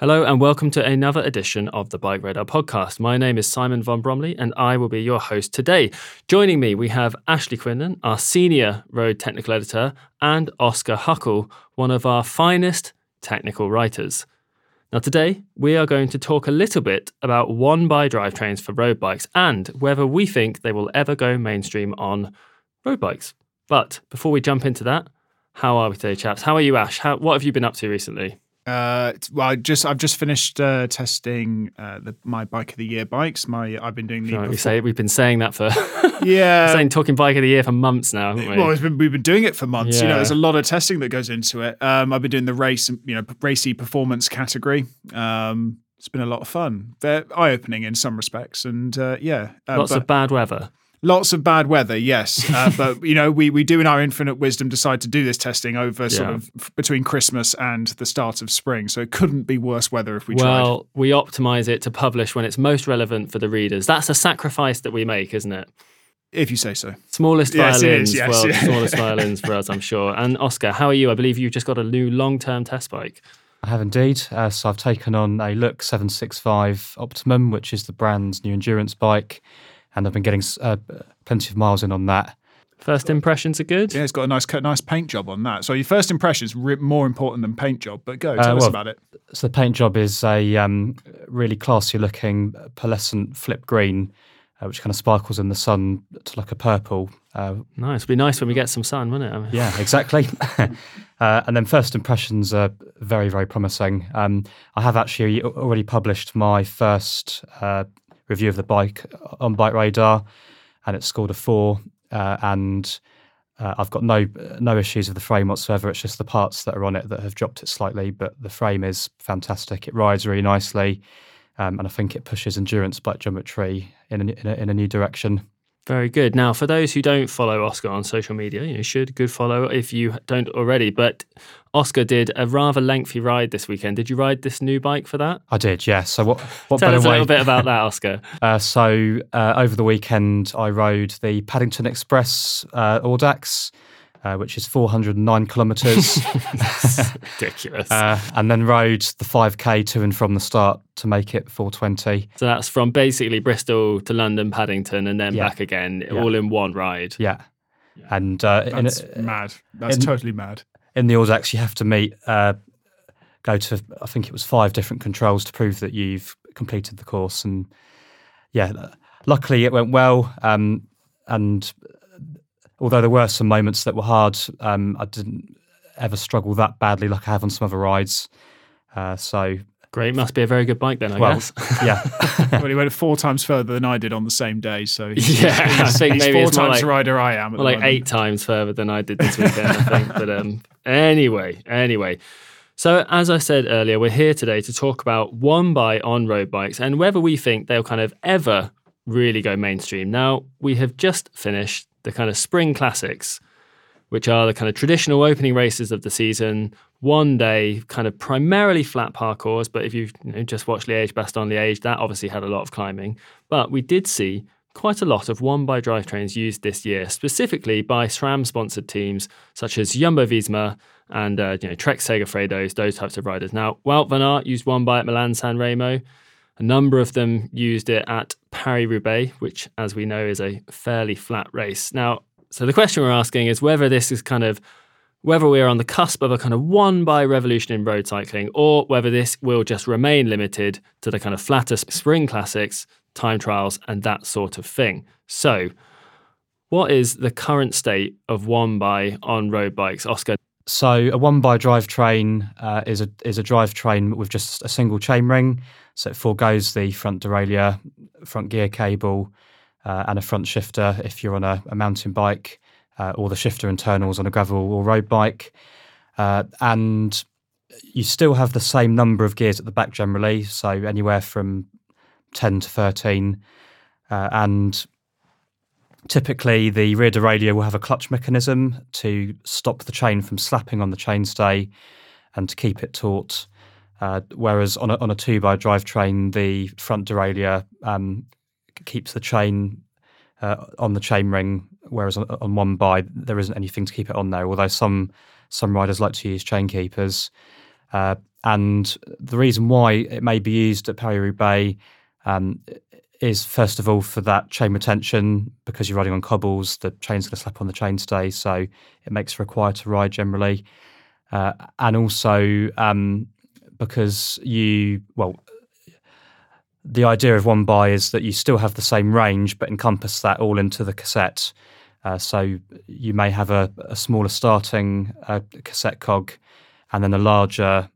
Hello and welcome to another edition of the Bike Radar podcast. My name is Simon von Bromley and I will be your host today. Joining me, we have Ashley Quinlan, our senior road technical editor, and Oscar Huckle, one of our finest technical writers. Now, today we are going to talk a little bit about one by drivetrains for road bikes and whether we think they will ever go mainstream on road bikes. But before we jump into that, how are we today, chaps? How are you, Ash? How, what have you been up to recently? Uh, well, I just I've just finished uh, testing uh, the, my bike of the year bikes. My I've been doing the Right, we say we've been saying that for yeah. saying talking bike of the year for months now, haven't we? well, been, we've been doing it for months. You know, there's a lot of testing that goes into it. Um, I've been doing the race, you know, racy performance category. Um, it's been a lot of fun. They're eye opening in some respects, and uh, yeah, uh, Lots but of bad weather. Lots of bad weather. Yes, uh, but you know, we we do in our infinite wisdom decide to do this testing over sort Yeah. of f- between Christmas and the start of spring. So it couldn't be worse weather if we tried. well, we optimize it to publish when it's most relevant for the readers. That's a sacrifice that we make, isn't it? If you say so. Smallest Yes, it violins, is, yes, well, yeah. smallest violins for us, I'm sure. And Oscar, how are you? I believe you've just got a new long-term test bike. I have indeed. Uh, so I've taken on a Look 765 Optimum, which is the brand's new endurance bike, and I've been getting uh, plenty of miles in on that. First impressions are good. Yeah, it's got a nice nice paint job on that. So your first impressions is re- more important than paint job. But go tell us well, about it. So the paint job is a um, really classy looking pearlescent flip green, uh, which kind of sparkles in the sun to like a purple. Uh, Nice. It'd be nice when we get some sun, wouldn't it? I mean, yeah, exactly. uh, and then first impressions are very, very promising. Um, I have actually already published my first uh, review of the bike on Bike Radar, and it scored a four. Uh, and uh, I've got no no issues with the frame whatsoever. It's just the parts that are on it that have dropped it slightly, but the frame is fantastic. It rides really nicely, um, and I think it pushes endurance bike geometry in a, in a, in a new direction. Very good. Now, for those who don't follow Oscar on social media, you should good follow if you don't already. But Oscar did a rather lengthy ride this weekend. Did you ride this new bike for that? I did, yeah. So what? What Tell us a way? little bit about that, Oscar. Uh, so uh, over the weekend, I rode the Paddington Express uh, Audax, uh, which is 409 kilometres, Ridiculous. uh, and then rode the 5k to and from the start to make it 420. so that's from basically Bristol to London, Paddington, and then Yeah. back again, Yeah. all in one ride. Yeah, and uh, in, That's mad. That's in- totally mad. in the Audax, you have to meet, uh, go to, I think it was five different controls to prove that you've completed the course, and yeah, luckily it went well. Um, and although there were some moments that were hard, um, I didn't ever struggle that badly like I have on some other rides. Uh, so Great. Must be a very good bike then, I well, guess. yeah, well, he went four times further than I did on the same day. So he's, Yeah, I he's, think he's maybe four it's times like- the rider I am. At Well, like moment. eight times further than I did this weekend, I think. But um, anyway, anyway. So as I said earlier, we're here today to talk about one by on road bikes and whether we think they'll kind of ever really go mainstream. Now we have just finished the kind of spring classics, which are the kind of traditional opening races of the season. One day, kind of primarily flat parcours, but if you've you know, just watched Liège, Bastogne Liège, that obviously had a lot of climbing. But we did see quite a lot of one by drivetrains used this year, specifically by SRAM sponsored teams such as Jumbo Visma and uh, you know Trek Segafredos, those types of riders. Now, Wout van Aert used one by at Milan San Remo. A number of them used it at Paris Roubaix, which, as we know, is a fairly flat race. Now, so the question we're asking is whether this is kind of whether we are on the cusp of a kind of one by revolution in road cycling, or whether this will just remain limited to the kind of flatter spring classics, time trials, and that sort of thing. So, what is the current state of one by on road bikes, Oscar? So a one by drivetrain uh, is a is a drivetrain with just a single chain ring. So it foregoes the front derailleur, front gear cable, uh, and a front shifter if you're on a, a mountain bike, uh, or the shifter internals on a gravel or road bike. Uh, and you still have the same number of gears at the back generally, so anywhere from ten to thirteen. Uh, and typically, the rear derailleur will have a clutch mechanism to stop the chain from slapping on the chainstay and to keep it taut. Uh, whereas on a, on a two by drivetrain, the front derailleur um, keeps the chain uh, on the chainring, whereas on, on, one by there isn't anything to keep it on there. Although some some riders like to use chain keepers, uh, and the reason why it may be used at Paris Roubaix um, is first of all for that chain retention because you're riding on cobbles, the chain's going to slap on the chainstay, so it makes for a quieter ride generally, uh, and also um, because you well the idea of one by is that you still have the same range but encompass that all into the cassette. Uh, so you may have a, a smaller starting uh, cassette cog and then a larger,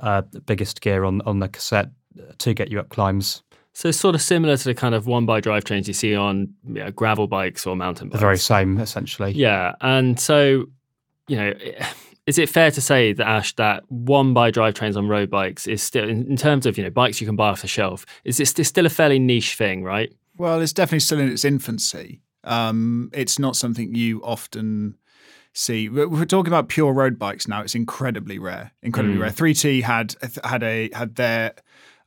uh, biggest gear on, on the cassette to get you up climbs. So it's sort of similar to the kind of one by drivetrains you see on you know, gravel bikes or mountain bikes. The very same, essentially. Yeah, and so you know is it fair to say that Ash that one by drivetrains on road bikes is still in, in, terms of you know bikes you can buy off the shelf is it still a fairly niche thing right well it's definitely still in its infancy um, it's not something you often see we're talking about pure road bikes now it's incredibly rare incredibly mm. rare 3T had had a had their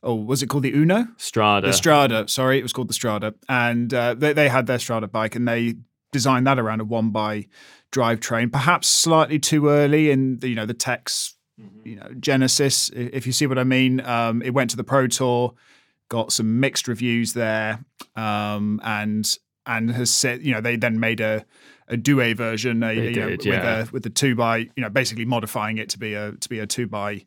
oh, was it called the Uno? Strada. The Strada, sorry, it was called the Strada. And uh, they, they had their Strada bike and they designed that around a one by drivetrain, perhaps slightly too early in the, you know the tech's mm-hmm. you know genesis, if you see what I mean. Um, it went to the Pro Tour, got some mixed reviews there, um, and and has said you know they then made a a Due version a, you did, know, yeah. with a with the two by you know basically modifying it to be a to be a two by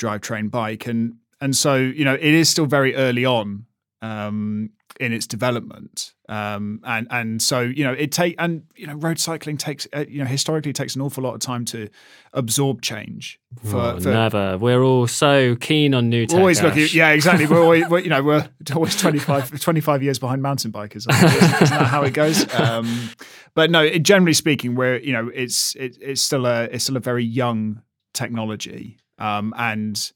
drivetrain bike and and so you know it is still very early on um, in its development. Um, and and so you know it take and you know road cycling takes uh, you know historically takes an awful lot of time to absorb change. For, oh, for never. We're all so keen on new tech. Always looking. Yeah, exactly. We're always we're, you know we're always 25, 25 years behind mountain bikers. Isn't, isn't that how it goes? Um, but no, it, generally speaking, we're you know it's it, it's still a it's still a very young technology, um, and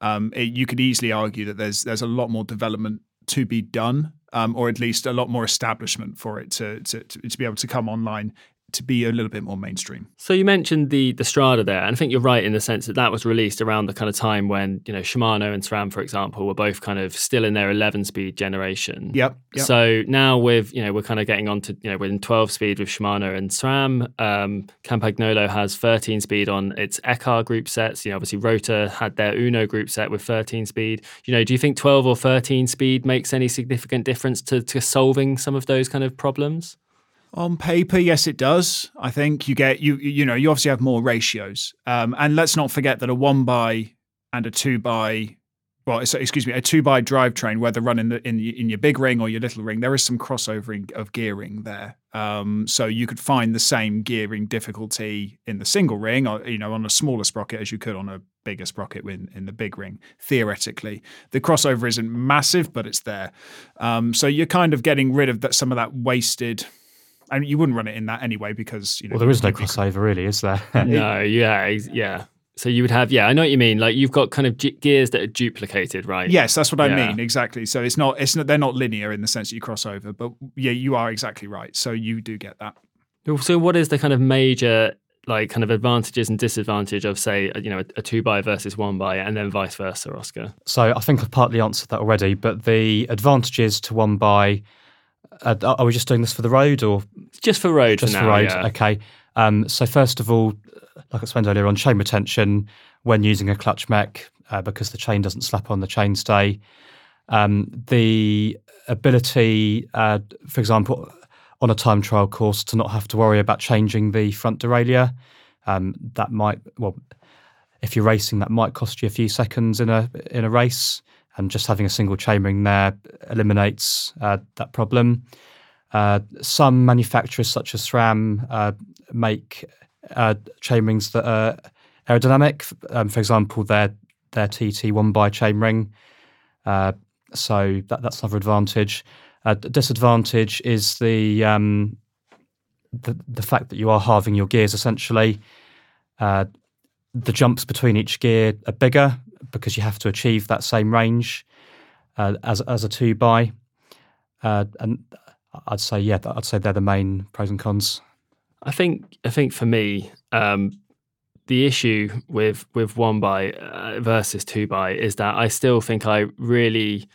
um, it, you could easily argue that there's there's a lot more development to be done, um, or at least a lot more establishment for it to, to, to be able to come online to be a little bit more mainstream. So you mentioned the the Strada there, and I think you're right in the sense that that was released around the kind of time when you know Shimano and SRAM, for example, were both kind of still in their 11 speed generation. Yep. yep. So now with you know we're kind of getting on to you know we're in 12 speed with Shimano and SRAM. Um, Campagnolo has 13 speed on its Ekar group sets. You know obviously Rotor had their Uno group set with 13 speed. You know do you think 12 or 13 speed makes any significant difference to to solving some of those kind of problems? On paper, yes, it does. I think you get you you know you obviously have more ratios, um, and let's not forget that a one by and a two by, well, excuse me, a two by drivetrain, whether run in the in in your big ring or your little ring, there is some crossover of gearing there. Um, so you could find the same gearing difficulty in the single ring, or you know, on a smaller sprocket as you could on a bigger sprocket in, in the big ring. Theoretically, the crossover isn't massive, but it's there. Um, so you're kind of getting rid of that some of that wasted I mean, you wouldn't run it in that anyway because you know. Well, there is no crossover, really, is there? no, yeah, yeah. So you would have, yeah, I know what you mean. Like you've got kind of g- gears that are duplicated, right? Yes, that's what I mean exactly. So it's not, it's not, they're not linear in the sense that you cross over, but yeah, you are exactly right. So you do get that. So what is the kind of major like kind of advantages and disadvantage of say you know a, a two by versus one by and then vice versa oscar so i think i've partly answered that already but the advantages to one by uh, are we just doing this for the road or just for road? Just for, now, road. Yeah. Okay. Um, so first of all, like I explained earlier on, chain retention when using a clutch mech uh, because the chain doesn't slap on the chainstay. Um, the ability, uh, for example, on a time trial course, to not have to worry about changing the front derailleur. Um, that might well, if you're racing, that might cost you a few seconds in a in a race and just having a single chainring there eliminates uh, that problem. Uh, some manufacturers, such as SRAM, uh, make uh, chainrings that are aerodynamic. Um, for example, their their TT one by chainring. Uh, so that, that's another advantage. Uh, disadvantage is the, um, the the fact that you are halving your gears essentially. the jumps between each gear are bigger because you have to achieve that same range uh, as as a two by, uh, and I'd say yeah, I'd say they're the main pros and cons. I think I think for me, um, the issue with with one by uh, versus two by is that I still think I really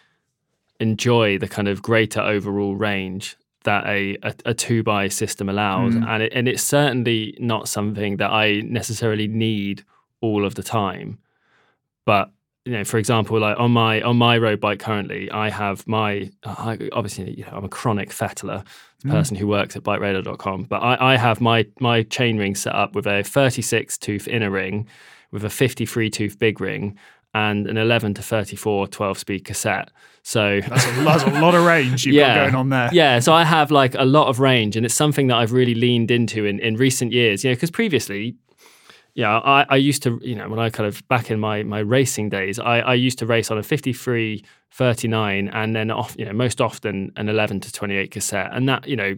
enjoy the kind of greater overall range that a, a, a two by system allows, Mm. and it, and it's certainly not something that I necessarily need all of the time. But you know, for example, like on my on my road bike currently, I have my I, obviously you know I'm a chronic fettler mm. person who works at bikeradar.com, but I, I have my my chain ring set up with a 36 tooth inner ring, with a 53 tooth big ring, and an 11 to 34 12 speed cassette. So That's a, that's a lot of range you've got going on there. yeah, so I have like a lot of range, and it's something that I've really leaned into in, in recent years. You know, because previously, yeah, I, I used to, you know, when I kind of back in my my racing days, I, I used to race on a 53, 39, and then off, you know, most often an 11 to 28 cassette, and that, you know.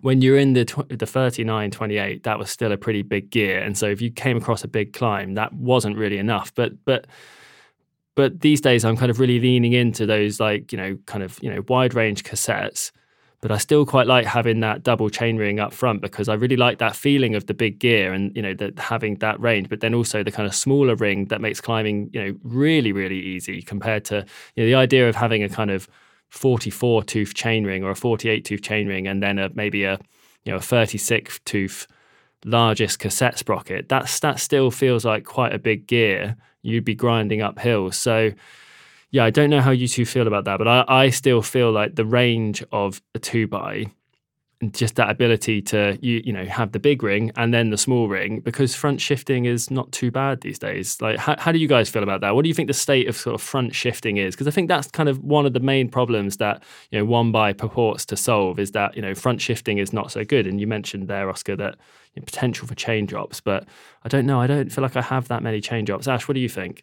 When you're in the tw- the 39, 28, that was still a pretty big gear, and so if you came across a big climb, that wasn't really enough. But but but these days I'm kind of really leaning into those like you know kind of you know wide range cassettes but I still quite like having that double chainring up front because I really like that feeling of the big gear and you know having that range but then also the kind of smaller ring that makes climbing you know really really easy compared to you know the idea of having a kind of 44 tooth chainring or a 48 tooth chainring and then a maybe a you know a 36 tooth largest cassette sprocket, that's that still feels like quite a big gear. You'd be grinding up hills. So yeah, I don't know how you two feel about that, but I, I still feel like the range of a two by and just that ability to you you know have the big ring and then the small ring because front shifting is not too bad these days. Like how, how do you guys feel about that? What do you think the state of sort of front shifting is? Because I think that's kind of one of the main problems that you know one by purports to solve is that you know front shifting is not so good. And you mentioned there, Oscar, that you know, potential for chain drops, but I don't know. I don't feel like I have that many chain drops. Ash, what do you think?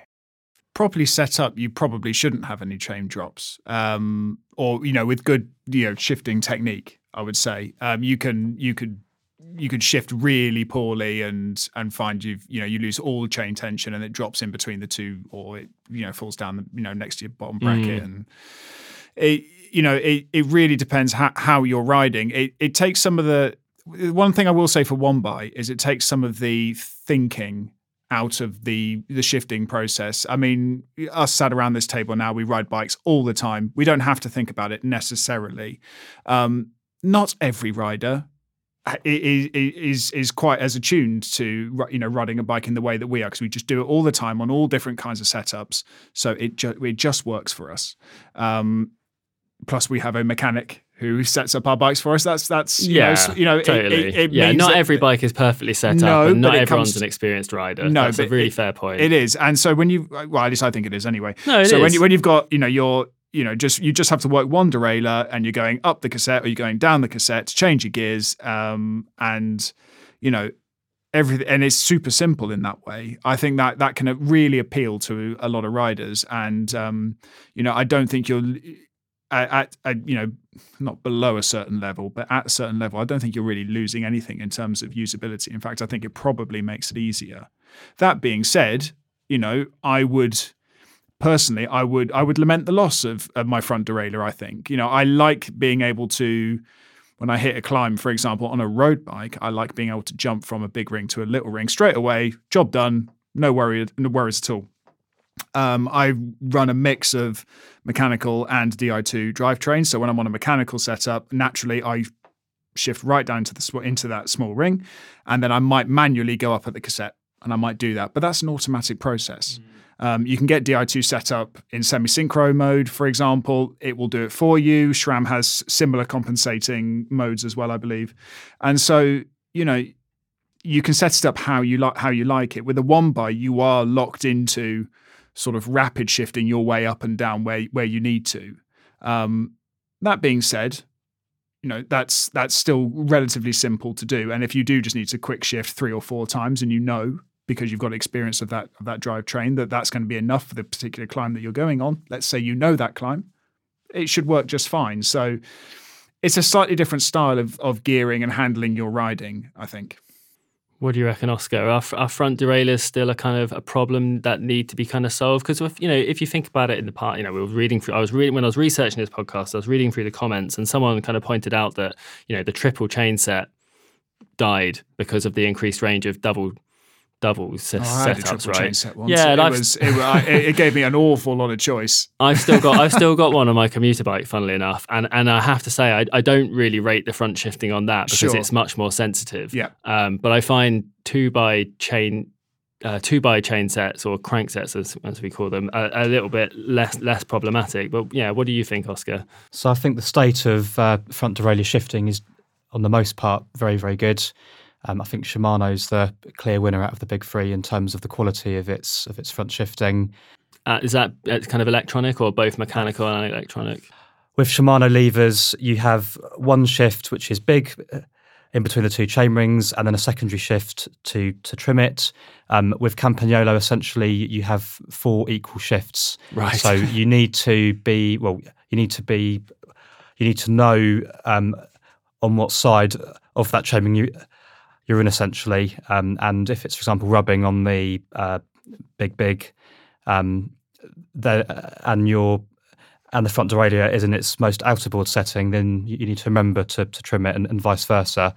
Properly set up, you probably shouldn't have any chain drops, um, or you know, with good you know shifting technique. I would say um, you can you could you could shift really poorly and and find you you know you lose all chain tension and it drops in between the two, or it you know falls down the, you know next to your bottom bracket and it you know it, it really depends how, how you're riding. It it takes some of the one thing I will say for one by is it takes some of the thinking out of the the shifting process. I mean, us sat around this table now, we ride bikes all the time. We don't have to think about it necessarily. Um, not every rider i- i- i- is is quite as attuned to you know riding a bike in the way that we are because we just do it all the time on all different kinds of setups. So it ju- it just works for us. Um, plus, we have a mechanic who sets up our bikes for us. That's that's you Yeah, s- you know it- totally. it- it yeah, means not every bike is perfectly set No, up, and not everyone's comes- an experienced rider. No, that's a really it- fair point. It is, and so when you, well, at least I think it is anyway. No, it so when is. you when you've got, you know, you're, you know, just you just have to work one derailleur, and you're going up the cassette or you're going down the cassette to change your gears, um, and you know, everything, and it's super simple in that way. I think that that can really appeal to a lot of riders, and um, you know, I don't think you're at, at, at you know not below a certain level, but at a certain level, I don't think you're really losing anything in terms of usability. In fact, I think it probably makes it easier. That being said, you know, I would personally, I would I would lament the loss of, of my front derailleur. I think, you know, I like being able to. When I hit a climb, for example, on a road bike, I like being able to jump from a big ring to a little ring straight away. Job done. No worry, no worries at all. Um, I run a mix of mechanical and Di2 drivetrain. So when I'm on a mechanical setup, naturally I shift right down to the sw- into that small ring, and then I might manually go up at the cassette, and I might do that. But that's an automatic process. Um, you can get Di2 set up in semi-synchro mode, for example. It will do it for you. SRAM has similar compensating modes as well, I believe. And so, you know, you can set it up how you like how you like it. With a one by, you are locked into sort of rapid shifting your way up and down where where you need to. Um, that being said, you know that's that's still relatively simple to do. And if you do just need to quick shift three or four times, and you know because you've got experience of that of that drivetrain that that's going to be enough for the particular climb that you're going on. Let's say you know that climb, it should work just fine. So it's a slightly different style of of gearing and handling your riding. I think. What do you reckon, Oscar? Are, are front derailleurs still a kind of a problem that need to be kind of solved? Because if you know, if you think about it in the part, you know, we were reading through. I was reading when I was researching this podcast. I was reading through the comments, and someone kind of pointed out that you know the triple chain set died because of the increased range of double double set, Oh, I had a setups, triple right? chain set once. Yeah, it, was, it, it, it gave me an awful lot of choice. I've still got I've still got one on my commuter bike, funnily enough, and and I have to say I, I don't really rate the front shifting on that because Sure. it's much more sensitive. Yeah. Um, but I find two by chain. Uh, two by chain sets or crank sets, as, as we call them, a, a little bit less less problematic. But yeah, what do you think, Oscar? So I think the state of uh, front derailleur shifting is, on the most part, very very good. Um, I think Shimano's the clear winner out of the big three in terms of the quality of its of its front shifting. Uh, is that uh, kind of electronic or both mechanical and electronic? With Shimano levers, you have one shift which is big uh, in between the two chain rings, and then a secondary shift to to trim it. Um, with Campagnolo, essentially, you have four equal shifts. Right. So you need to be well. You need to be. You need to know um, on what side of that chain ring you in essentially. Um, and if it's, for example, rubbing on the uh, big big, um, the, and your and the front derailleur is in its most outerboard setting, then you, need to remember to, to trim it and, and vice versa.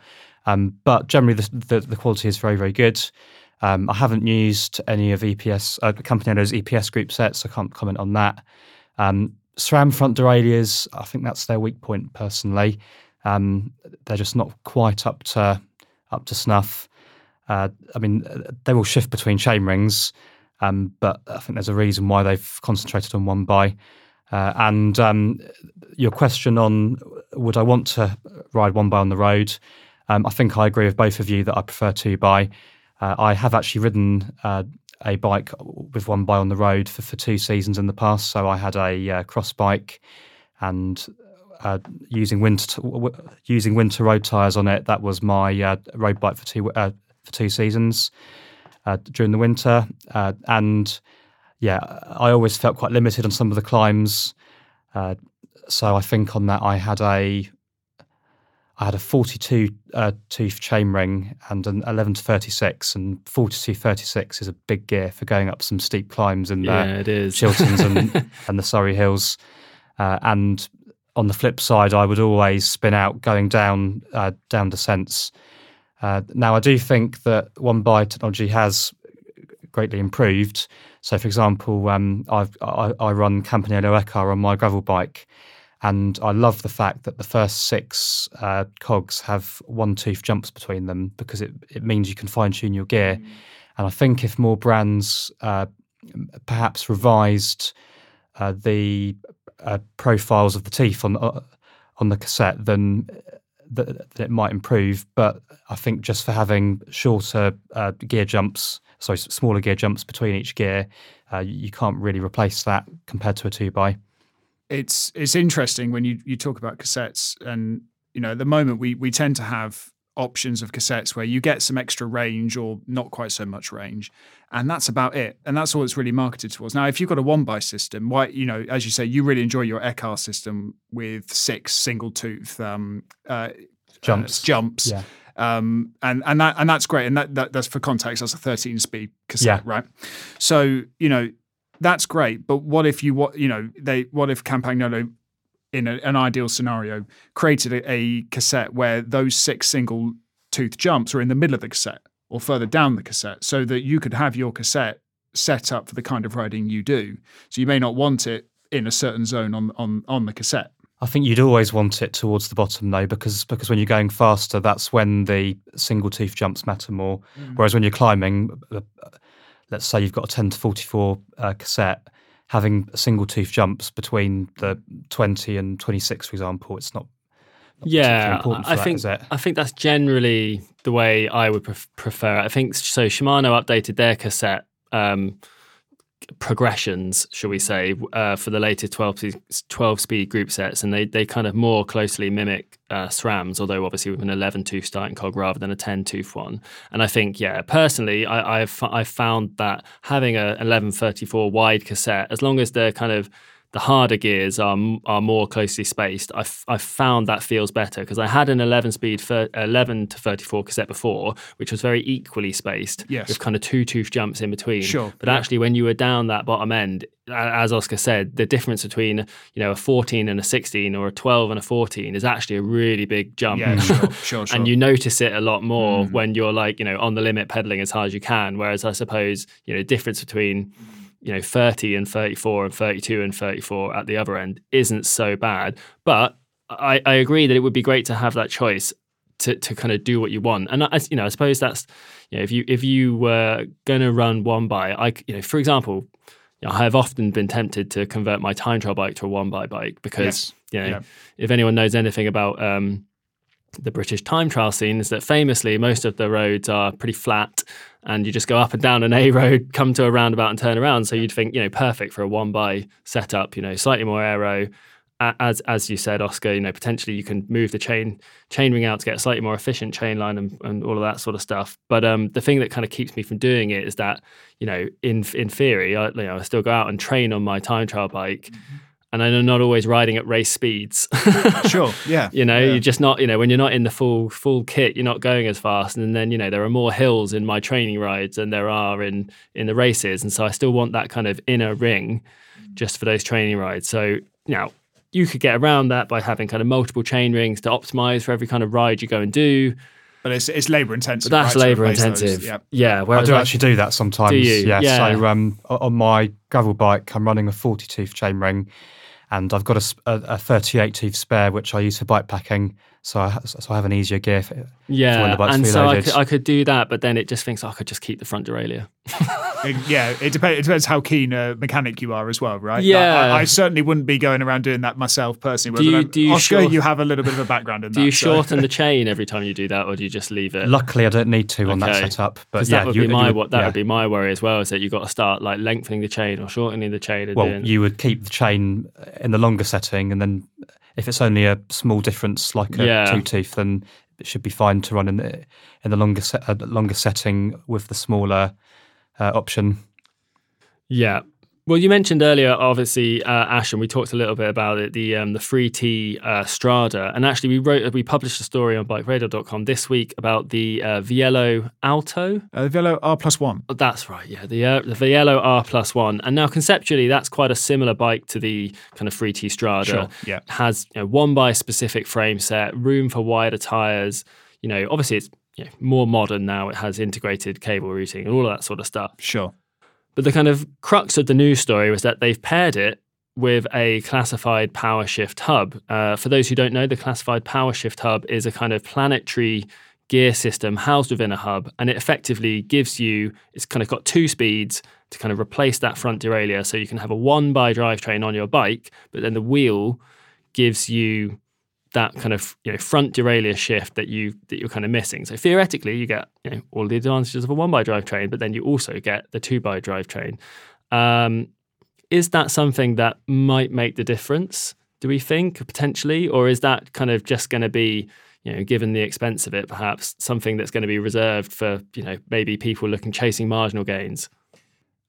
Um, but generally, the, the, the quality is very, very good. Um, I haven't used any of EPS, uh, Campagnolo's EPS group sets. I can't comment on that. Um, SRAM front derailleurs, I think that's their weak point personally. Um, they're just not quite up to up to snuff. Uh, I mean, they will shift between chain rings, um, but I think there's a reason why they've concentrated on one by. Uh, and um, your question on would I want to ride one by on the road? Um, I think I agree with both of you that I prefer two by. Uh, I have actually ridden uh, a bike with one by on the road for, for two seasons in the past. So I had a uh, cross bike and uh, using winter using winter road tires on it. That was my uh, road bike for two uh, for two seasons uh, during the winter. Uh, and yeah, I always felt quite limited on some of the climbs. Uh, so I think on that I had a I had a 42 uh, tooth chain ring and an 11 to 36, and 42 36 is a big gear for going up some steep climbs in Yeah, the it is. Chilterns and, and the Surrey Hills. Uh, and on the flip side, I would always spin out going down uh, down descents. Uh, now, I do think that one by technology has greatly improved. So, for example, um, I've, I, I run Campagnolo Ekar on my gravel bike, and I love the fact that the first six uh, cogs have one tooth jumps between them because it, it means you can fine tune your gear. And I think if more brands uh, perhaps revised uh, the uh, profiles of the teeth on uh, on the cassette, then th- th- it might improve. But I think just for having shorter uh, gear jumps, sorry, smaller gear jumps between each gear, uh, you you can't really replace that compared to a two by. it's it's interesting when you you talk about cassettes and you know at the moment we we tend to have options of cassettes where you get some extra range or not quite so much range and that's about it and that's all it's really marketed towards now if you've got a one by system why you know as you say you really enjoy your Ekar system with six single tooth um uh Jumps. uh, jumps Yeah. um and and that and that's great and that, that that's for context that's a 13 speed cassette Yeah. right so you know that's great but what if you what you know they what if campagnolo in a, an ideal scenario created a, a cassette where those six single tooth jumps are in the middle of the cassette or further down the cassette so that you could have your cassette set up for the kind of riding you do. So you may not want it in a certain zone on on on the cassette. I think you'd always want it towards the bottom though, because because when you're going faster, that's when the single tooth jumps matter more. Whereas when you're climbing, uh, let's say you've got a 10 to 44 uh, cassette, having single tooth jumps between the 20 and 26, for example, it's not. not Yeah, important for I that, think? I think that's generally the way I would pref- prefer. I think so. Shimano updated their cassette um, progressions, shall we say, uh, for the later 12, 12 speed group sets, and they, they kind of more closely mimic uh, SRAMs, although obviously with an 11 tooth starting cog rather than a 10 tooth one. And I think, yeah, personally, I, I've, I've found that having a 1134 wide cassette, as long as they're kind of the harder gears are are more closely spaced. I've, I've found that feels better because I had an 11 speed 11 to 34 cassette before, which was very equally spaced yes. with kind of two tooth jumps in between. Sure. But yeah. actually, when you were down that bottom end, as Oscar said, the difference between you know a 14 and a 16 or a 12 and a 14 is actually a really big jump. Yeah, sure, sure, sure. and you notice it a lot more mm. when you're like you know on the limit pedaling as hard as you can. Whereas I suppose you know the difference between you know 30 and 34 and 32 and 34 at the other end isn't so bad but I, I agree that it would be great to have that choice to, to kind of do what you want and I, you know I suppose that's you know if you if you were going to run one by I you know for example you know, I have often been tempted to convert my time trial bike to a one by bike because yes. you know yeah. if anyone knows anything about um, the British time trial scene is that famously most of the roads are pretty flat and you just go up and down an A road, come to a roundabout and turn around. So you'd think, you know, perfect for a one by setup, you know, slightly more aero. As as you said, Oscar, you know, potentially you can move the chain chain ring out to get a slightly more efficient chain line and, and all of that sort of stuff. But um, the thing that kind of keeps me from doing it is that, you know, in in theory, I, you know, I still go out and train on my time trial bike. Mm-hmm and I'm not always riding at race speeds. sure, yeah. You know, yeah. you're just not, you know, when you're not in the full full kit, you're not going as fast. And then, you know, there are more hills in my training rides than there are in in the races. And so I still want that kind of inner ring just for those training rides. So now you could get around that by having kind of multiple chain rings to optimize for every kind of ride you go and do. But it's, it's labour intensive. But that's right, labour intensive. Yeah. yeah I do actually do that sometimes. Do you? Yeah. yeah. So um, on my gravel bike, I'm running a 40 tooth chain ring and I've got a, a, a 38 tooth spare which I use for bike packing. So I, so I have an easier gear for, yeah, for when the and so I could, I could do that, but then it just thinks oh, I could just keep the front derailleur. yeah, it depends. It depends how keen a mechanic you are as well, right? Yeah, I, I certainly wouldn't be going around doing that myself personally. Do you, do you Oscar, short- you have a little bit of a background in do that. Do you so. shorten the chain every time you do that, or do you just leave it? Luckily, I don't need to on that setup. But yeah, that would you, be my you what that yeah. would be my worry as well is that you've got to start like lengthening the chain or shortening the chain. Well, doing, you would keep the chain in the longer setting, and then if it's only a small difference, like a Yeah. two tooth, then it should be fine to run in the in the longer set, uh, longer setting with the smaller uh, option. Yeah. Well, you mentioned earlier, obviously, uh, Ash, and we talked a little bit about it, the um, the 3T uh, Strada, and actually, we wrote we published a story on BikeRadar.com this week about the uh, Vielo Alto. Uh, the Vielo R plus one. Oh, that's right, yeah, the uh, the Vielo R plus one, and now conceptually, that's quite a similar bike to the kind of 3T Strada. Sure, yeah. has you know, one by specific frame set, room for wider tires. You know, obviously, it's you know, more modern now. It has integrated cable routing and all of that sort of stuff. Sure. But the kind of crux of the news story was that they've paired it with a classified Powershift hub. Uh, for those who don't know, the classified Powershift hub is a kind of planetary gear system housed within a hub, and it effectively gives you, it's kind of got two speeds to kind of replace that front derailleur. So you can have a one by drivetrain on your bike, but then the wheel gives you that kind of you know front derailleur shift that you that you're kind of missing. So theoretically, you get you know all the advantages of a one by drivetrain, but then you also get the two by drivetrain. Um, is that something that might make the difference? Do we think potentially, or is that kind of just going to be you know, given the expense of it, perhaps something that's going to be reserved for you know maybe people looking chasing marginal gains?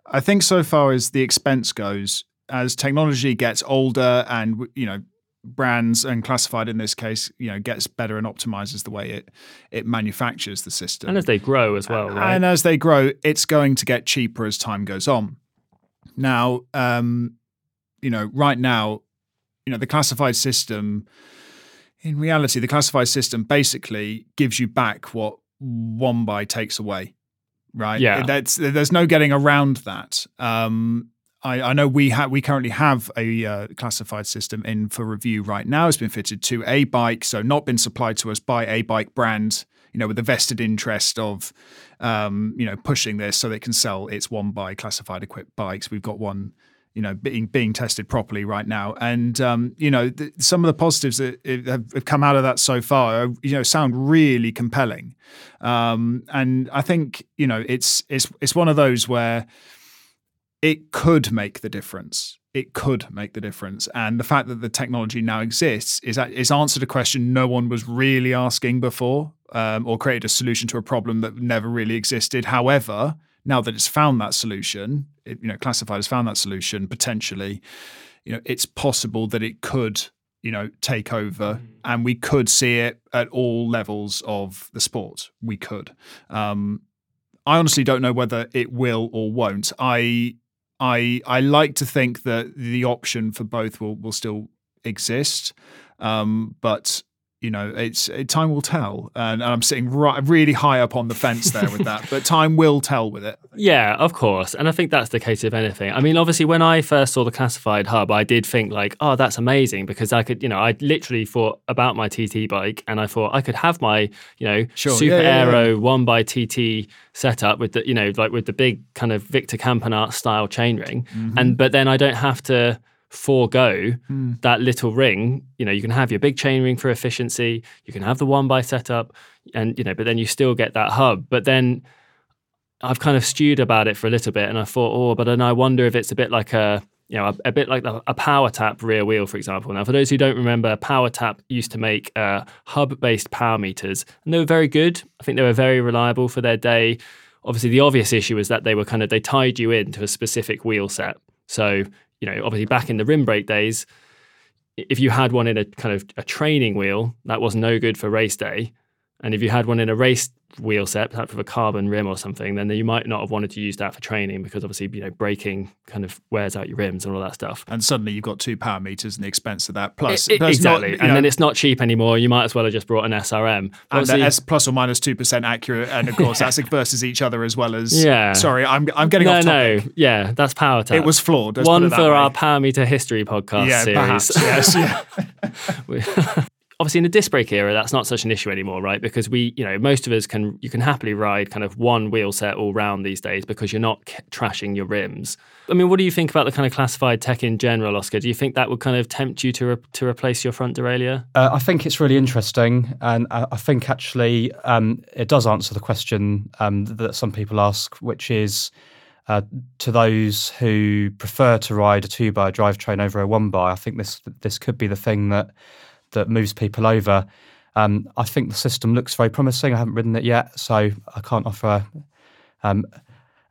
I think so far as the expense goes, as technology gets older and you know brands and classified in this case, you know, gets better and optimizes the way it it manufactures the system. And as they grow as well, right? And as they grow, it's going to get cheaper as time goes on. Now, um, you know, right now, you know, the classified system, in reality, the classified system basically gives you back what one by takes away. Right. Yeah. That's there's no getting around that. Um, I, I know we have we currently have a uh, classified system in for review right now. It's been fitted to a bike, so not been supplied to us by a bike brand. You know, with a vested interest of, um, you know, pushing this so they can sell its one by classified equipped bikes. We've got one, you know, being being tested properly right now, and um, you know, th- some of the positives that have, come out of that so far, you know, sound really compelling. Um, and I think you know, it's it's it's one of those where it could make the difference. It could make the difference, and the fact that the technology now exists is is answered a question no one was really asking before, um, or created a solution to a problem that never really existed. However, now that it's found that solution, it, you know, classified has found that solution potentially, you know, it's possible that it could you know take over and we could see it at all levels of the sport. We could. Um, i honestly don't know whether it will or won't. I i i like to think that the option for both will will still exist. Um, but you know, it's it, time will tell, and, and I'm sitting right, really high up on the fence there with that. But time will tell with it. Yeah, of course, and I think that's the case of anything. I mean, obviously, when I first saw the classified hub, I did think like, oh, that's amazing because I could, you know, I literally thought about my TT bike, and I thought I could have my, you know, Sure, super yeah, yeah, yeah. aero one by TT setup with the, you know, like with the big kind of Victor Campenaerts style chainring, Mm-hmm. and but then I don't have to forego Hmm. that little ring. You know, you can have your big chain ring for efficiency, you can have the one by setup, and you know, but then you still get that hub. But then I've kind of stewed about it for a little bit, and I thought, oh, but then I wonder if it's a bit like a you know, a, a bit like the, a PowerTap rear wheel, for example. Now, for those who don't remember, PowerTap used to make uh, hub-based power meters, and they were very good. I think they were very reliable for their day. Obviously, the obvious issue was that they were kind of they tied you into a specific wheel set. So, you know, obviously back in the rim brake days, if you had one in a kind of a training wheel, that was no good for race day. And if you had one in a race wheel set, perhaps with a carbon rim or something, then you might not have wanted to use that for training because obviously, you know, braking kind of wears out your rims and all that stuff. And suddenly you've got two power meters and the expense of that. Plus, I- I- there's not- exactly. you and know, then it's not cheap anymore. You might as well have just brought an SRM. and that's plus or minus minus two percent accurate, and of course that's versus each other as well as. Yeah. Sorry, I'm I'm getting no, off no, topic. yeah, that's PowerTap. It was flawed. one for way. our power meter history podcast yeah, series. perhaps yes, yeah. obviously in the disc brake era that's not such an issue anymore right? Because we you know most of us can you can happily ride kind of one wheel set all round these days because you're not c- trashing your rims. I mean what do you think about the kind of classified tech in general oscar? Do you think that would kind of tempt you to re- to replace your front derailleur? Uh, I think it's really interesting, and I, I think actually um, it does answer the question um, that some people ask, which is uh, to those who prefer to ride a two by drivetrain over a one by. I think this this could be the thing that that moves people over. Um, I think the system looks very promising. I haven't ridden it yet, so I can't offer um,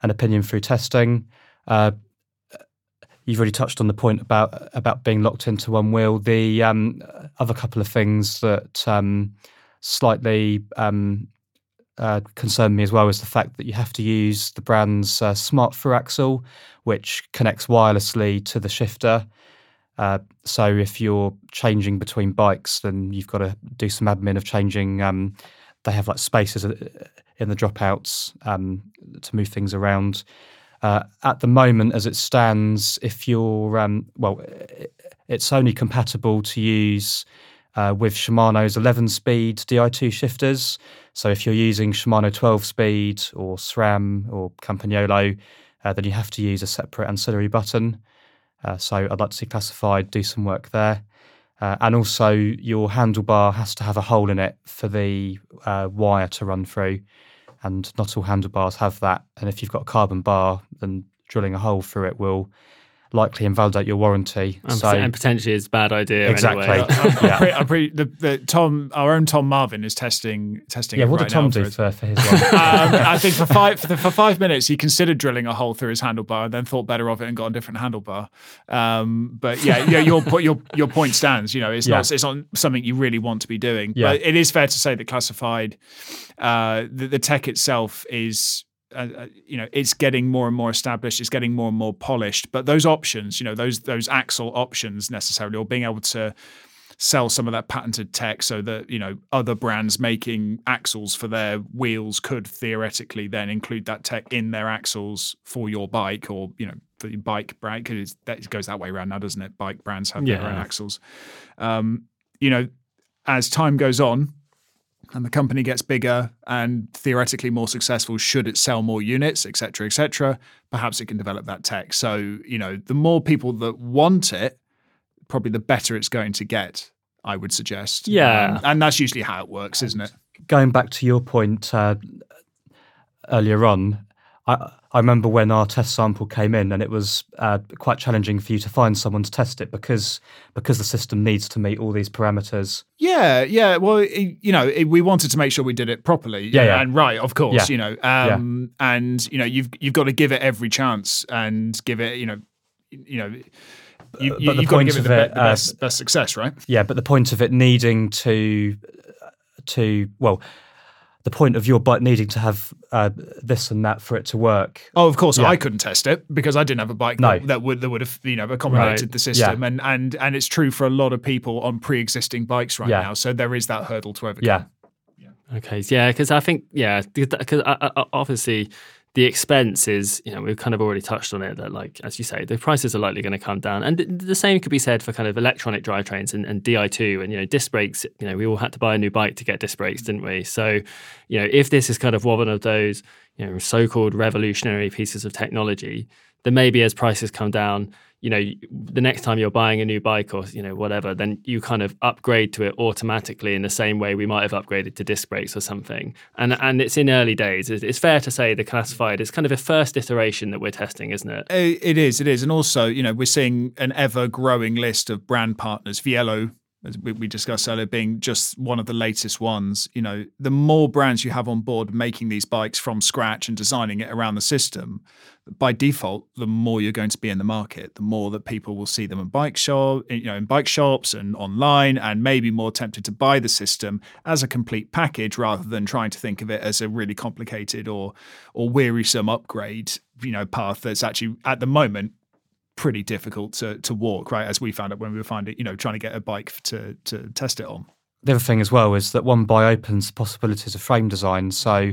an opinion through testing. Uh, you've already touched on the point about about being locked into one wheel. The um, other couple of things that um, slightly um, uh, concern me as well is the fact that you have to use the brand's uh, smart through axle, which connects wirelessly to the shifter. Uh, so if you're changing between bikes, then you've got to do some admin of changing. Um, they have like spaces uh, in the dropouts um, to move things around. Uh, at the moment, as it stands, if you're um, well, it's only compatible to use uh, with Shimano's 11-speed Di2 shifters. So if you're using Shimano 12-speed or SRAM or Campagnolo, uh, then you have to use a separate ancillary button. Uh, so I'd like to see classified do some work there. Uh, and also, your handlebar has to have a hole in it for the uh, wire to run through, and not all handlebars have that. And if you've got a carbon bar, then drilling a hole through it will likely invalidate your warranty. and, so and potentially it's a bad idea Exactly. anyway. I'm Yeah. pretty, I'm pretty, the, the Tom, our own Tom Marvin is testing testing. yeah, it what right did Tom do for for, for his one? um, I think for five for, the, for five minutes he considered drilling a hole through his handlebar and then thought better of it and got a different handlebar. Um, but yeah, yeah, your po- your your point stands. You know, it's Yeah. not it's not something you really want to be doing. Yeah. But it is fair to say that classified, uh, the, the tech itself is. Uh, uh, you know, it's getting more and more established. It's getting more and more polished. But those options, you know, those those axle options necessarily, or being able to sell some of that patented tech so that you know other brands making axles for their wheels could theoretically then include that tech in their axles for your bike or you know for your bike brand because that goes that way around now doesn't it bike brands have their own axles um, you know as time goes on and the company gets bigger and theoretically more successful should it sell more units etc cetera, etc cetera, perhaps it can develop that tech. So you know the more people that want it probably the better it's going to get i would suggest. Yeah. Um, and that's usually how it works isn't it? Going back to your point uh, earlier on, I, I remember when our test sample came in, and it was uh, quite challenging for you to find someone to test it because because the system needs to meet all these parameters. Yeah, yeah. Well, it, you know, it, we wanted to make sure we did it properly. Yeah, yeah. and right, of course. Yeah. You know, um, and you know, you've you've got to give it every chance and give it, you know, you know. You, you, but the you've got to point give it of the, it, uh, best, best success, right? Yeah, but the point of it needing to to well, the point of your bike needing to have uh, this and that for it to work. Oh, of course, Yeah. I couldn't test it because I didn't have a bike No. that, that would that would have you know accommodated Right. the system, and and and it's true for a lot of people on pre-existing bikes right Yeah. now. So there is that hurdle to overcome. Yeah, Okay, yeah, because I think yeah, because obviously the expense is you know we've kind of already touched on it that like as you say the prices are likely going to come down, and th- the same could be said for kind of electronic drivetrains and, and Di two and you know disc brakes. You know we all had to buy a new bike to get disc brakes, didn't we? So you know if this is kind of one of those you know so-called revolutionary pieces of technology, then maybe as prices come down, you know, the next time you're buying a new bike or you know whatever, then you kind of upgrade to it automatically in the same way we might have upgraded to disc brakes or something. And and it's in early days. It's, fair to say the classified is kind of a first iteration that we're testing, isn't it? It it is, it is, and also you know we're seeing an ever growing list of brand partners. Vielo, as we discussed earlier, being just one of the latest ones. You know, the more brands you have on board making these bikes from scratch and designing it around the system, by default, the more you're going to be in the market, the more that people will see them in bike shop, you know, in bike shops and online, and maybe more tempted to buy the system as a complete package rather than trying to think of it as a really complicated or or wearisome upgrade, you know, path that's actually at the moment pretty difficult to to walk, right? As we found it when we were finding, you know, trying to get a bike to to test it on. the other thing as well is that one by opens the possibilities of frame design. So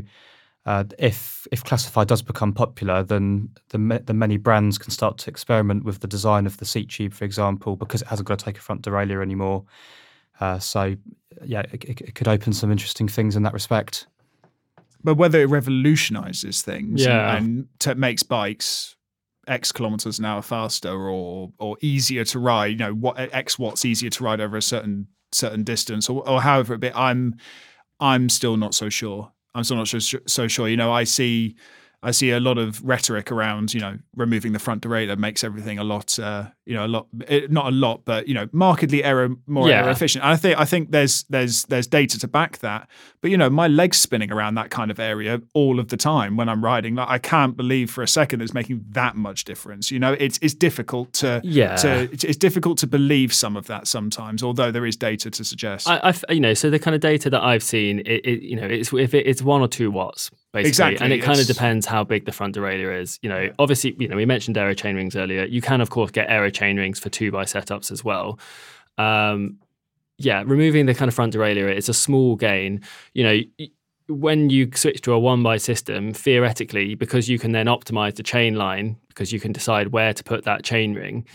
uh, if if classified does become popular, then the the many brands can start to experiment with the design of the seat tube, for example, because it hasn't got to take a front derailleur anymore. Uh, so yeah, it, it, it could open some interesting things in that respect. But whether it revolutionizes things and- Yeah. and, t- makes bikes X kilometers an hour faster or or easier to ride, you know, what X watts easier to ride over a certain certain distance or, or however a bit, I'm I'm still not so sure. I'm still not so, so sure. You know, I see I see a lot of rhetoric around, you know, removing the front derailleur makes everything a lot, uh, you know, a lot, eh, not a lot, but you know, markedly error more Yeah. error efficient. And I think I think there's there's there's data to back that. But you know, my legs spinning around that kind of area all of the time when I'm riding. Like I can't believe for a second that it's making that much difference. You know, it's it's difficult to Yeah. to it's, it's difficult to believe some of that sometimes, although there is data to suggest. I, I you know, so the kind of data that I've seen, it, it you know, it's if it, it's one or two watts basically, Exactly, and it kind of depends how big the front derailleur is. You know, obviously, you know, we mentioned aero chain rings earlier. You can, of course, get aero chain rings for two by setups as well. Um, yeah, removing the kind of front derailleur, it's a small gain. You know. When you switch to a one by system, theoretically, because you can then optimize the chain line, because you can decide where to put that chain ring,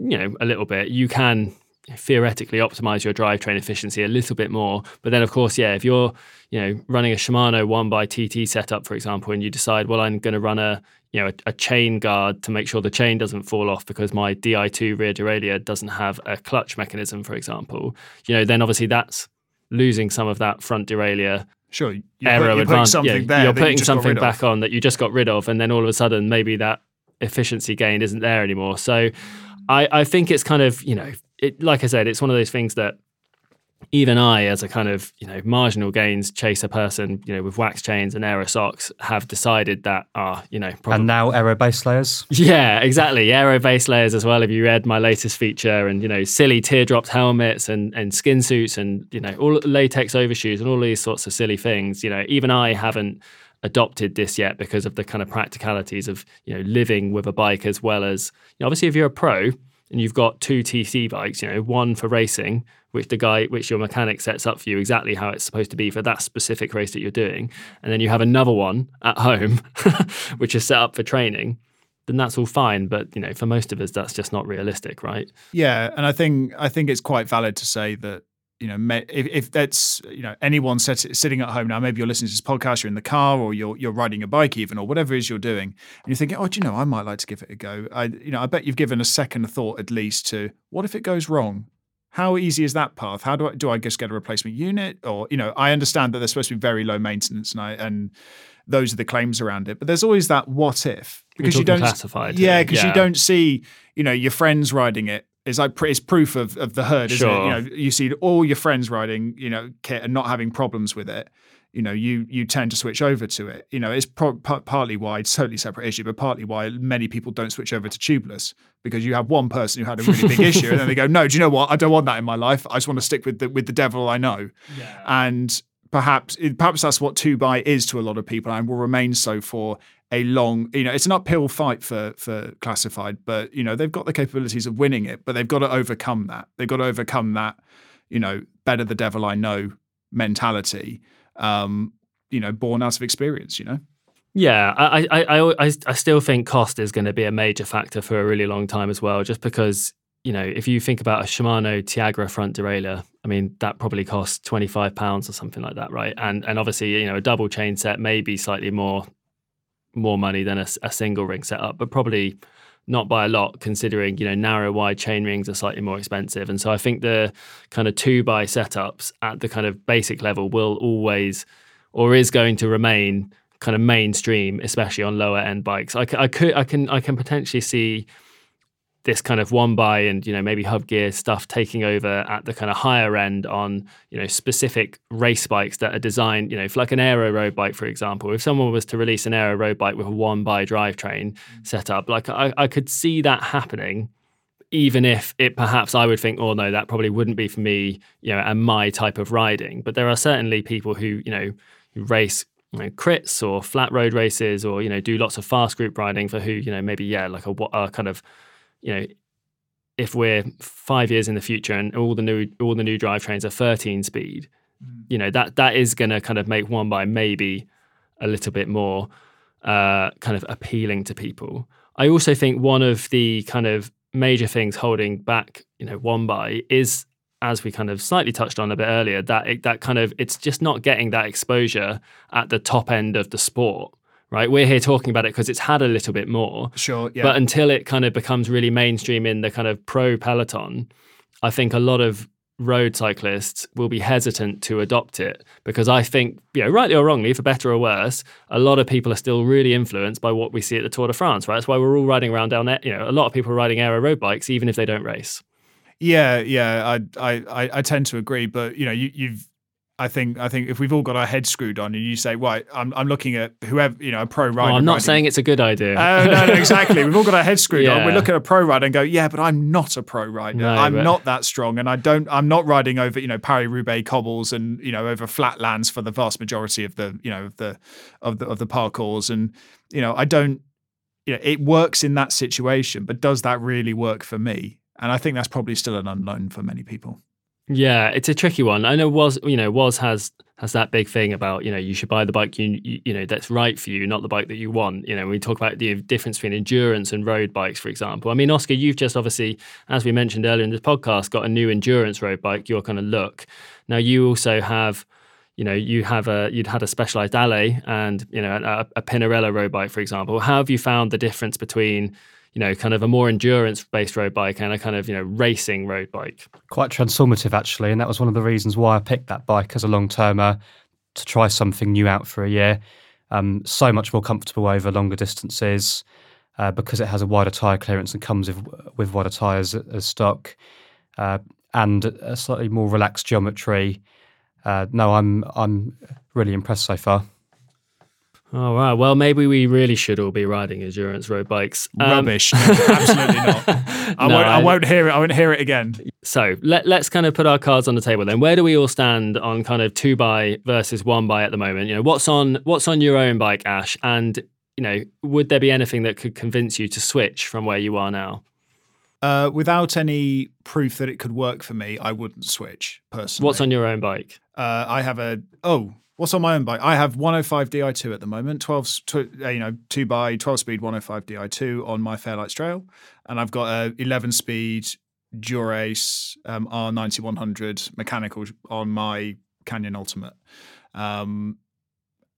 you know, a little bit, you can theoretically optimize your drivetrain efficiency a little bit more. But then, of course, yeah, if you're you know running a Shimano one by TT setup, for example, and you decide, well, I'm going to run a you know a, a chain guard to make sure the chain doesn't fall off because my Di2 rear derailleur doesn't have a clutch mechanism, for example, you know, then obviously that's losing some of that front derailleur sure, you're, put- you're putting something yeah, there. you're that you putting something back on that you just got rid of, and then all of a sudden maybe that efficiency gain isn't there anymore. So I, I think it's kind of you know, it, like I said, it's one of those things that even I, as a kind of you know marginal gains chaser person, you know, with wax chains and aero socks, have decided that ah, you know, probably And now aero base layers. yeah, exactly. Aero base layers as well. If you read my latest feature, and you know, silly teardropped helmets and and skin suits, and you know, all latex overshoes and all these sorts of silly things. You know, even I haven't adopted this yet because of the kind of practicalities of you know living with a bike as well as you know, obviously if you're a pro and you've got two TC bikes, you know, one for racing, which the guy, which your mechanic sets up for you exactly how it's supposed to be for that specific race that you're doing, and then you have another one at home, which is set up for training then that's all fine. But you know, for most of us, that's just not realistic, right? Yeah, and I think I think it's quite valid to say that you know if, if that's you know anyone sitting at home now, maybe you're listening to this podcast, you're in the car, or you're you're riding a bike even, or whatever it is you're doing, and you're thinking, oh, do you know, I might like to give it a go. I you know, I bet you've given a second thought at least to what if it goes wrong. How easy is that path? How do I do I just get a replacement unit, or you know, I understand that they're supposed to be very low maintenance, and I and those are the claims around it. But there's always that what if because you don't classified yeah because Yeah. you don't see you know your friends riding it. It's like it's proof of, of the herd, isn't it? You know, you see all your friends riding, you know, kit and not having problems with it. You know, you you tend to switch over to it. You know, it's pro- par- partly why it's totally separate issue, but partly why many people don't switch over to tubeless because you have one person who had a really big issue, and then they go, "No, do you know what? I don't want that in my life. I just want to stick with the with the devil I know." And perhaps perhaps that's what two by is to a lot of people, and will remain so for a long. You know, it's an uphill fight for for classified, but you know they've got the capabilities of winning it, but they've got to overcome that. They've got to overcome that. You know, better the devil I know mentality. Um, you know, born out of experience. You know. Yeah, I, I, I, I, still think cost is going to be a major factor for a really long time as well. Just because you know, if you think about a Shimano Tiagra front derailleur, I mean, that probably costs twenty five pounds or something like that, right? And and obviously, you know, a double chain set may be slightly more more money than a single ring setup, but probably not by a lot, considering you know narrow wide chain rings are slightly more expensive. And so I think the kind of two by setups at the kind of basic level will always or is going to remain kind of mainstream, especially on lower end bikes. I could, I can, I can potentially see this kind of one by and you know maybe hub gear stuff taking over at the kind of higher end on you know specific race bikes that are designed you know for like an aero road bike for example if someone was to release an aero road bike with a one by drivetrain mm. setup like I, I could see that happening even if it perhaps I would think, oh no, that probably wouldn't be for me, you know, and my type of riding. But there are certainly people who, you know, who race you know, crits or flat road races or, you know, do lots of fast group riding for who, you know, maybe, yeah, like a, a kind of, you know, if we're five years in the future and all the new all the new drivetrains are 13 speed, you know, that that is gonna kind of make one by maybe a little bit more uh, kind of appealing to people. I also think one of the kind of major things holding back, you know, one by is, as we kind of slightly touched on a bit earlier, that it, that kind of it's just not getting that exposure at the top end of the sport. Right, we're here talking about it because it's had a little bit more, Sure. Yeah. but until it kind of becomes really mainstream in the kind of pro peloton, I think a lot of road cyclists will be hesitant to adopt it because I think, you know, rightly or wrongly, for better or worse, a lot of people are still really influenced by what we see at the Tour de France, right? That's why we're all riding around down there. You know, a lot of people are riding aero road bikes, even if they don't race. Yeah, yeah, I, I, I, tend to agree, but you know, you, you've, I think, I think if we've all got our heads screwed on, and you say, right, I'm, I'm looking at whoever, you know, a pro rider. Well, I'm not riding- saying it's a good idea. Oh no, no, exactly. We've all got our heads screwed on. We look at a pro rider and go, yeah, but I'm not a pro rider. No, I'm but- not that strong, and I don't. I'm not riding over, you know, Paris Roubaix cobbles and you know over flatlands for the vast majority of the, you know, of the of the of the parcours, and you know, I don't. You know, it works in that situation, but does that really work for me? And I think that's probably still an unknown for many people. Yeah, it's a tricky one. I know was you know was has has that big thing about you know you should buy the bike you you, know that's right for you, not the bike that you want. You know we talk about the difference between endurance and road bikes, for example. I mean, Oscar, you've just obviously, as we mentioned earlier in this podcast, got a new endurance road bike. Your kind of look. Now you also have. You know, you have a you'd had a Specialized Allez and you know a, a Pinarello road bike, for example. How have you found the difference between you know kind of a more endurance based road bike and a kind of you know racing road bike? Quite transformative, actually. And that was one of the reasons why I picked that bike as a long termer to try something new out for a year. Um, so much more comfortable over longer distances uh, because it has a wider tyre clearance and comes with, with wider tyres as stock uh, and a slightly more relaxed geometry. Uh, no, I'm I'm really impressed so far. Oh wow! Well, maybe we really should all be riding endurance road bikes. Um, Rubbish. No, absolutely not. I No, won't. I- won't hear it. I won't hear it again. So let, let's kind of put our cards on the table then. Where do we all stand on kind of two by versus one by at the moment? You know, what's on what's on your own bike, Ash? And you know, would there be anything that could convince you to switch from where you are now? Uh, without any proof that it could work for me, I wouldn't switch personally. What's on your own bike? Uh, I have a oh, what's on my own bike? I have 105 Di2 at the moment, 12, s- tw- uh, you know, two by 12 speed 105 Di2 on my Fairlight Strael, and I've got a 11 speed Dura-Ace um, R9100 mechanical on my Canyon Ultimate. Um,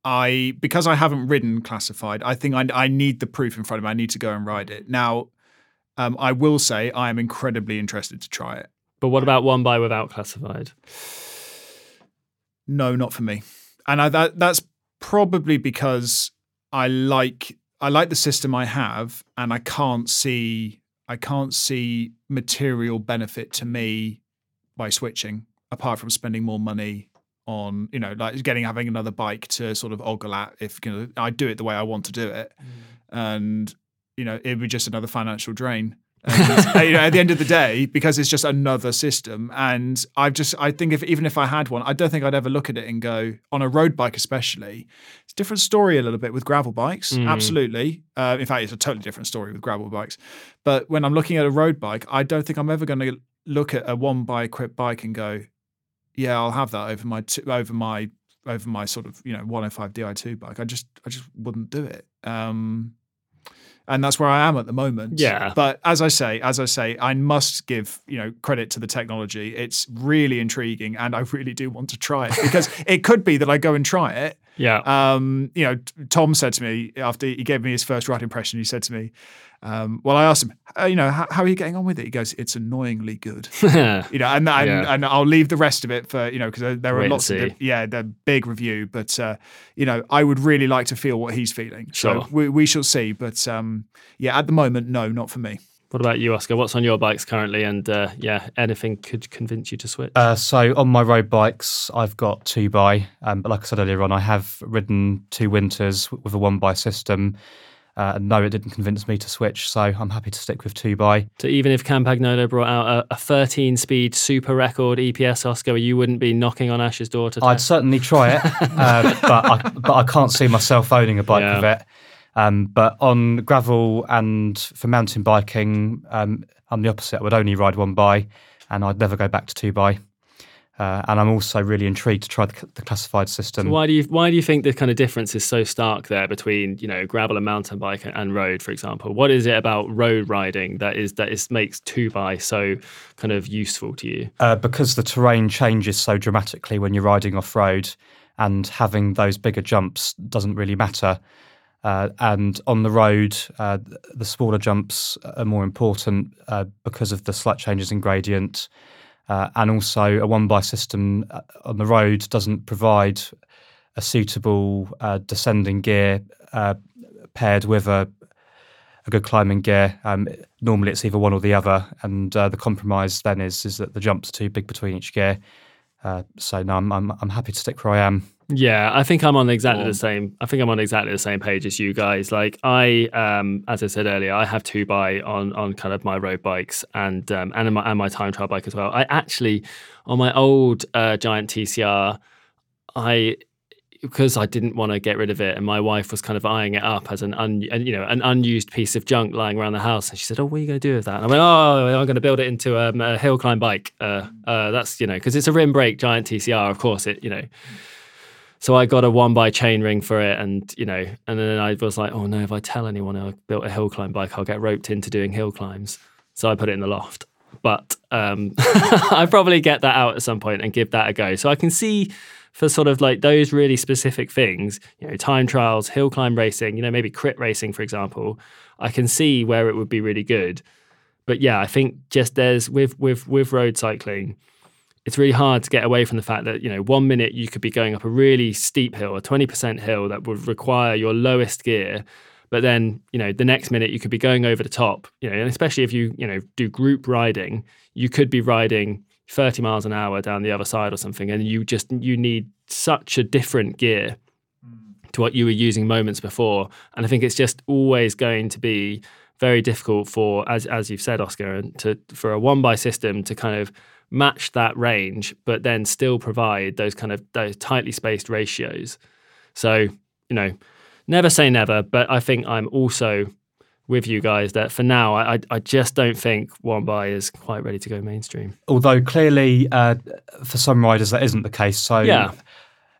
I because I haven't ridden classified, I think I, I need the proof in front of me. I need to go and ride it now. Um, I will say I am incredibly interested to try it But what about one by without classified? No, not for me. And I, that that's probably because I like I like the system I have, and I can't see I can't see material benefit to me by switching, apart from spending more money on you know like getting having another bike to sort of ogle at if you know I do it the way I want to do it, mm. and you know it would be just another financial drain. And, you know, at the end of the day, because it's just another system, and I've just I think if even if I had one, I don't think I'd ever look at it and go on a road bike, especially. It's a different story a little bit with gravel bikes, absolutely. Uh, in fact, it's a totally different story with gravel bikes. But when I'm looking at a road bike, I don't think I'm ever going to look at a one by equipped bike and go, yeah, I'll have that over my t- over my over my sort of you know 105 Di2 bike. I just I just wouldn't do it. Um, and that's where I am at the moment. Yeah. But as I say, as I say, I must give you know credit to the technology. It's really intriguing, and I really do want to try it because it could be that I go and try it. Yeah. Um, you know, Tom said to me after he gave me his first right impression, he said to me, um, well, I asked him, uh, you know, how, how are you getting on with it? He goes, it's annoyingly good. you know, and and, Yeah. and I'll leave the rest of it for you know because there, there Wait are lots of see. yeah, the big review, but uh, you know, I would really like to feel what he's feeling. Sure. So we, we shall see, but um, yeah, at the moment, no, not for me. what about you, Oscar? What's on your bikes currently? And uh, yeah, anything could convince you to switch? Uh, so on my road bikes, I've got two by, um, but like I said earlier on, I have ridden two winters with a one by system. Uh, no, it didn't convince me to switch, so I'm happy to stick with two by. so even if Campagnolo brought out a, a 13 speed super record EPS Oscar, you wouldn't be knocking on Ash's door to I'd test? certainly try it, uh, but I, but I can't see myself owning a bike Yeah. with it. Um, but on gravel and for mountain biking, um, I'm the opposite. I would only ride one by, and I'd never go back to two by. Uh, and I'm also really intrigued to try the, the classified system. Why do you why do you think the kind of difference is so stark there between you know gravel and mountain bike and road, for example? What is it about road riding that is that is makes two by so kind of useful to you? uh, because the terrain changes so dramatically when you're riding off road, and having those bigger jumps doesn't really matter. Uh, and on the road, uh, the smaller jumps are more important uh, because of the slight changes in gradient. Uh, and also, a one by system uh, on the road doesn't provide a suitable uh, descending gear uh, paired with a, a good climbing gear. Um, normally, it's either one or the other, and uh, the compromise then is is that the jumps too big between each gear. So no, I'm, I'm I'm happy to stick where I am. Yeah, I think I'm on exactly the same. I think I'm on exactly the same page as you guys. Like I, um, as I said earlier, I have two by on on kind of my road bikes and um, and my and my time trial bike as well. I actually on my old uh, Giant TCR, I because I didn't want to get rid of it, and my wife was kind of eyeing it up as an un, and, you know an unused piece of junk lying around the house, and she said, "Oh, what are you going to do with that?" And I went, "Oh, I'm going to build it into um, a hill climb bike. Uh, uh, that's you know because it's a rim brake Giant TCR, of course it you know." So I got a one by chain ring for it, and you know, and then I was like, "Oh no! If I tell anyone I built a hill climb bike, I'll get roped into doing hill climbs." So I put it in the loft. But um, I probably get that out at some point and give that a go. So I can see for sort of like those really specific things, you know, time trials, hill climb racing, you know, maybe crit racing, for example. I can see where it would be really good. But yeah, I think just there's with with with road cycling, it's really hard to get away from the fact that you know one minute you could be going up a really steep hill, a twenty percent hill that would require your lowest gear, but then you know the next minute you could be going over the top. You know, and especially if you you know do group riding, you could be riding 30 miles an hour down the other side or something and you just you need such a different gear mm. to what you were using moments before and i think it's just always going to be very difficult for as as you've said oscar and to for a one by system to kind of match that range but then still provide those kind of those tightly spaced ratios so you know never say never but i think i'm also with you guys that for now I, I just don't think one by is quite ready to go mainstream. Although clearly, uh, for some riders, that isn't the case. So, Yeah.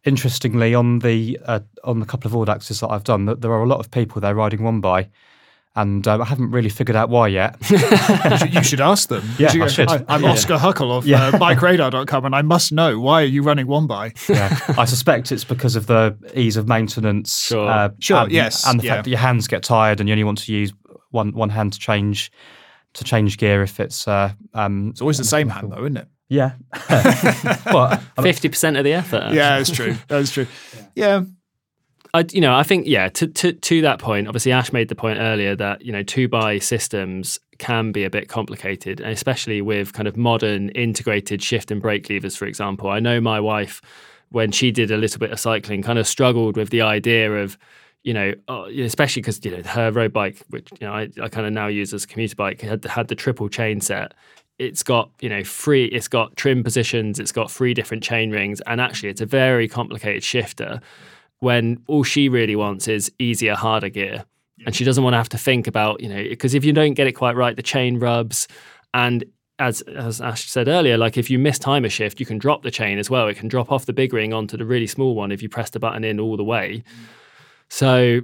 interestingly, on the uh, on the couple of Audaxes that I've done, that there are a lot of people there riding one by, and um, I haven't really figured out why yet. you, should, you should ask them. Yeah, You I go, should. Hi, I'm Yeah. Oscar Huckle of Yeah. uh, BikeRadar.com, and I must know why are you running one by? yeah, I suspect it's because of the ease of maintenance. uh, Sure. Sure, and, yes, and the yeah. fact that your hands get tired and you only want to use one one hand to change to change gear if it's. Uh, um, It's always the same hand, though, isn't it? yeah. well, Fifty percent of the effort. Yeah, that's true. That's true. Yeah. I, you know, I think yeah. To, to to that point, obviously Ash made the point earlier that you know two by systems can be a bit complicated, especially with kind of modern integrated shift and brake levers, for example. I know my wife, when she did a little bit of cycling, kind of struggled with the idea of you know, uh, especially because you know her road bike, which you know I, I kind of now use as a commuter bike, had had the triple chain set. It's got you know free, it's got trim positions, it's got three different chain rings, and actually it's a very complicated shifter. When all she really wants is easier, harder gear, and she doesn't want to have to think about you know because if you don't get it quite right, the chain rubs, and as as Ash said earlier, like if you mistime a shift, you can drop the chain as well. It can drop off the big ring onto the really small one if you press the button in all the way. Mm. So,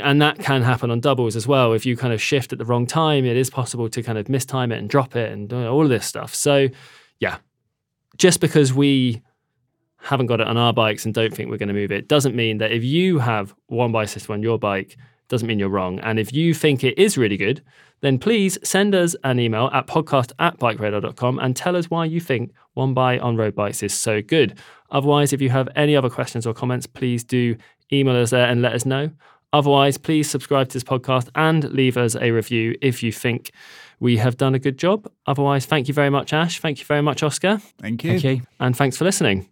and that can happen on doubles as well. If you kind of shift at the wrong time, it is possible to kind of mistime it and drop it and all of this stuff. So, yeah, just because we haven't got it on our bikes and don't think we're going to move it doesn't mean that if you have one system on your bike, doesn't mean you're wrong. And if you think it is really good, then please send us an email at podcast at bikeradar.com and tell us why you think one by on road bikes is so good. Otherwise, if you have any other questions or comments, please do email us there and let us know. Otherwise, please subscribe to this podcast and leave us a review if you think we have done a good job. Otherwise, thank you very much, Ash. Thank you very much, Oscar. Thank you. thank you. And thanks for listening.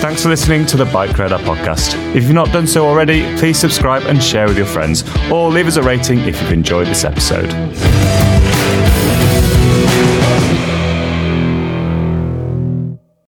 Thanks for listening to the Bike Radar podcast. If you've not done so already, please subscribe and share with your friends, or leave us a rating if you've enjoyed this episode.